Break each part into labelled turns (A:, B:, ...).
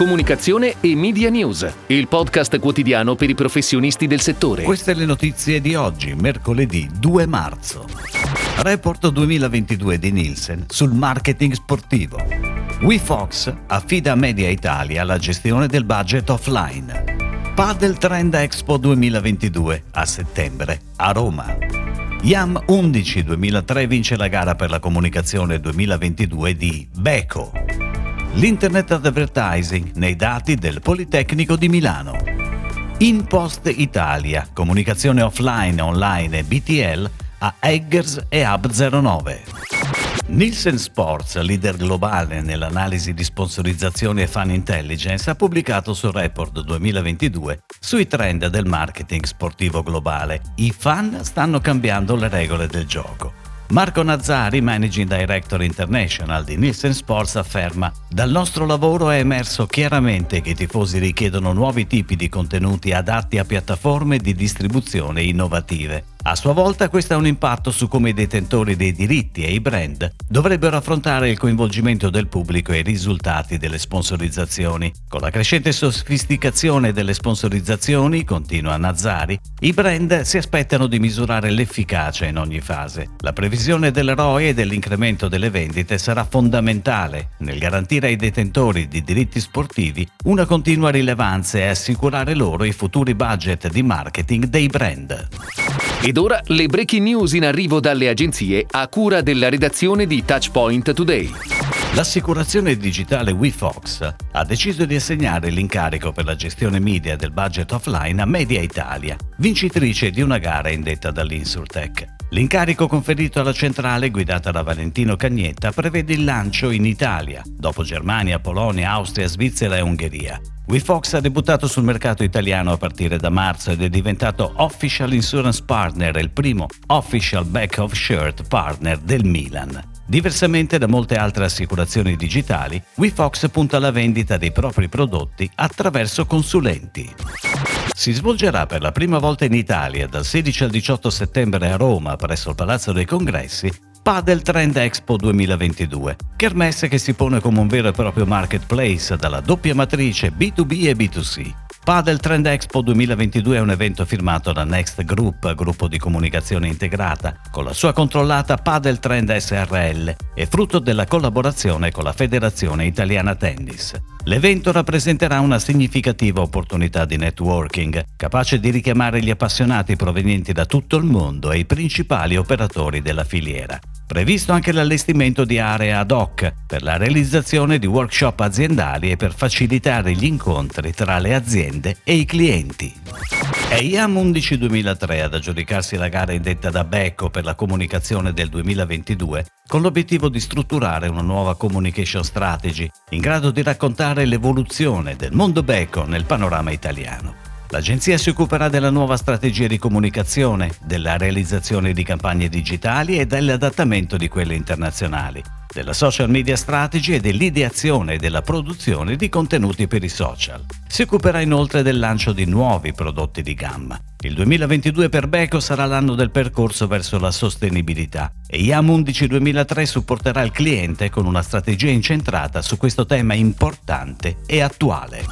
A: comunicazione e media news, il podcast quotidiano per i professionisti del settore.
B: Queste le notizie di oggi, mercoledì 2 marzo. Report 2022 di Nielsen sul marketing sportivo. WeFox affida a Media Italia la gestione del budget offline. Padel Trend Expo 2022 a settembre a Roma. YAM 11 2003 vince la gara per la comunicazione 2022 di Beco. L'Internet Advertising nei dati del Politecnico di Milano. InPost Italia, comunicazione offline, online e BTL a Eggers e Hub09. Nielsen Sports, leader globale nell'analisi di sponsorizzazione e fan intelligence, ha pubblicato sul report 2022 sui trend del marketing sportivo globale. I fan stanno cambiando le regole del gioco. Marco Nazzari, Managing Director International di Nielsen Sports, afferma Dal nostro lavoro è emerso chiaramente che i tifosi richiedono nuovi tipi di contenuti adatti a piattaforme di distribuzione innovative. A sua volta questo ha un impatto su come i detentori dei diritti e i brand dovrebbero affrontare il coinvolgimento del pubblico e i risultati delle sponsorizzazioni. Con la crescente sofisticazione delle sponsorizzazioni, continua Nazzari, i brand si aspettano di misurare l'efficacia in ogni fase. La previsione dell'eroe e dell'incremento delle vendite sarà fondamentale nel garantire ai detentori di diritti sportivi una continua rilevanza e assicurare loro i futuri budget di marketing dei brand.
A: Ed ora le breaking news in arrivo dalle agenzie a cura della redazione di Touchpoint Today.
B: L'assicurazione digitale WeFox ha deciso di assegnare l'incarico per la gestione media del budget offline a Media Italia, vincitrice di una gara indetta dall'Insurtech. L'incarico conferito alla centrale guidata da Valentino Cagnetta prevede il lancio in Italia, dopo Germania, Polonia, Austria, Svizzera e Ungheria. WeFox ha debuttato sul mercato italiano a partire da marzo ed è diventato Official Insurance Partner il primo Official Back of Shirt Partner del Milan. Diversamente da molte altre assicurazioni digitali, WeFox punta alla vendita dei propri prodotti attraverso consulenti. Si svolgerà per la prima volta in Italia dal 16 al 18 settembre a Roma presso il Palazzo dei Congressi Padel Trend Expo 2022, kermesse che si pone come un vero e proprio marketplace dalla doppia matrice B2B e B2C. Padel Trend Expo 2022 è un evento firmato da Next Group, gruppo di comunicazione integrata, con la sua controllata Padel Trend SRL e frutto della collaborazione con la Federazione Italiana Tennis. L'evento rappresenterà una significativa opportunità di networking, capace di richiamare gli appassionati provenienti da tutto il mondo e i principali operatori della filiera. Previsto anche l'allestimento di aree ad hoc per la realizzazione di workshop aziendali e per facilitare gli incontri tra le aziende e i clienti. È IAM 11 2003 ad aggiudicarsi la gara indetta da Becco per la comunicazione del 2022 con l'obiettivo di strutturare una nuova communication strategy in grado di raccontare l'evoluzione del mondo Becco nel panorama italiano. L'agenzia si occuperà della nuova strategia di comunicazione, della realizzazione di campagne digitali e dell'adattamento di quelle internazionali, della social media strategy e dell'ideazione e della produzione di contenuti per i social. Si occuperà inoltre del lancio di nuovi prodotti di gamma. Il 2022 per Beko sarà l'anno del percorso verso la sostenibilità e IAM 11 2003 supporterà il cliente con una strategia incentrata su questo tema importante e attuale.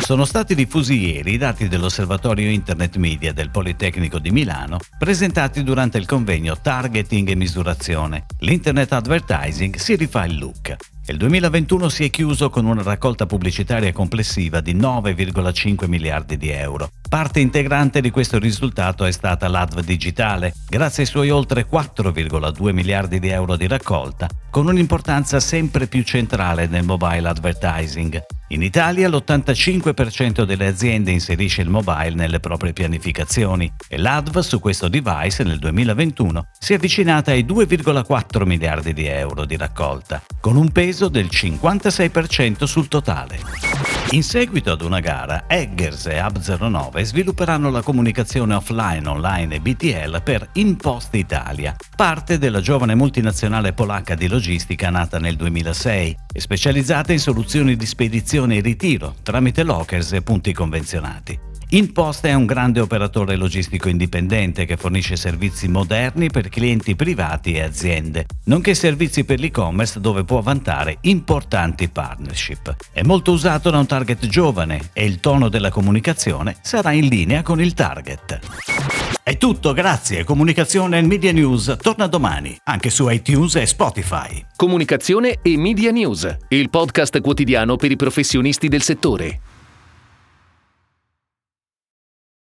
B: Sono stati diffusi ieri i dati dell'Osservatorio Internet Media del Politecnico di Milano, presentati durante il convegno Targeting e Misurazione. L'Internet Advertising si rifà il look. Il 2021 si è chiuso con una raccolta pubblicitaria complessiva di 9,5 miliardi di euro. Parte integrante di questo risultato è stata l'ADV digitale, grazie ai suoi oltre 4,2 miliardi di euro di raccolta, con un'importanza sempre più centrale nel mobile advertising. In Italia l'85% delle aziende inserisce il mobile nelle proprie pianificazioni e l'ADV su questo device nel 2021 si è avvicinata ai 2,4 miliardi di euro di raccolta, con un peso del 56% sul totale. In seguito ad una gara, Eggers e Hub09 svilupperanno la comunicazione offline, online e BTL per InPost Italia, parte della giovane multinazionale polacca di logistica nata nel 2006 e specializzata in soluzioni di spedizione e ritiro tramite lockers e punti convenzionati. InPost è un grande operatore logistico indipendente che fornisce servizi moderni per clienti privati e aziende, nonché servizi per l'e-commerce dove può vantare importanti partnership. È molto usato da un target giovane e il tono della comunicazione sarà in linea con il target. È tutto, grazie. Comunicazione e Media News torna domani, anche su iTunes e Spotify.
A: Comunicazione e Media News, il podcast quotidiano per i professionisti del settore.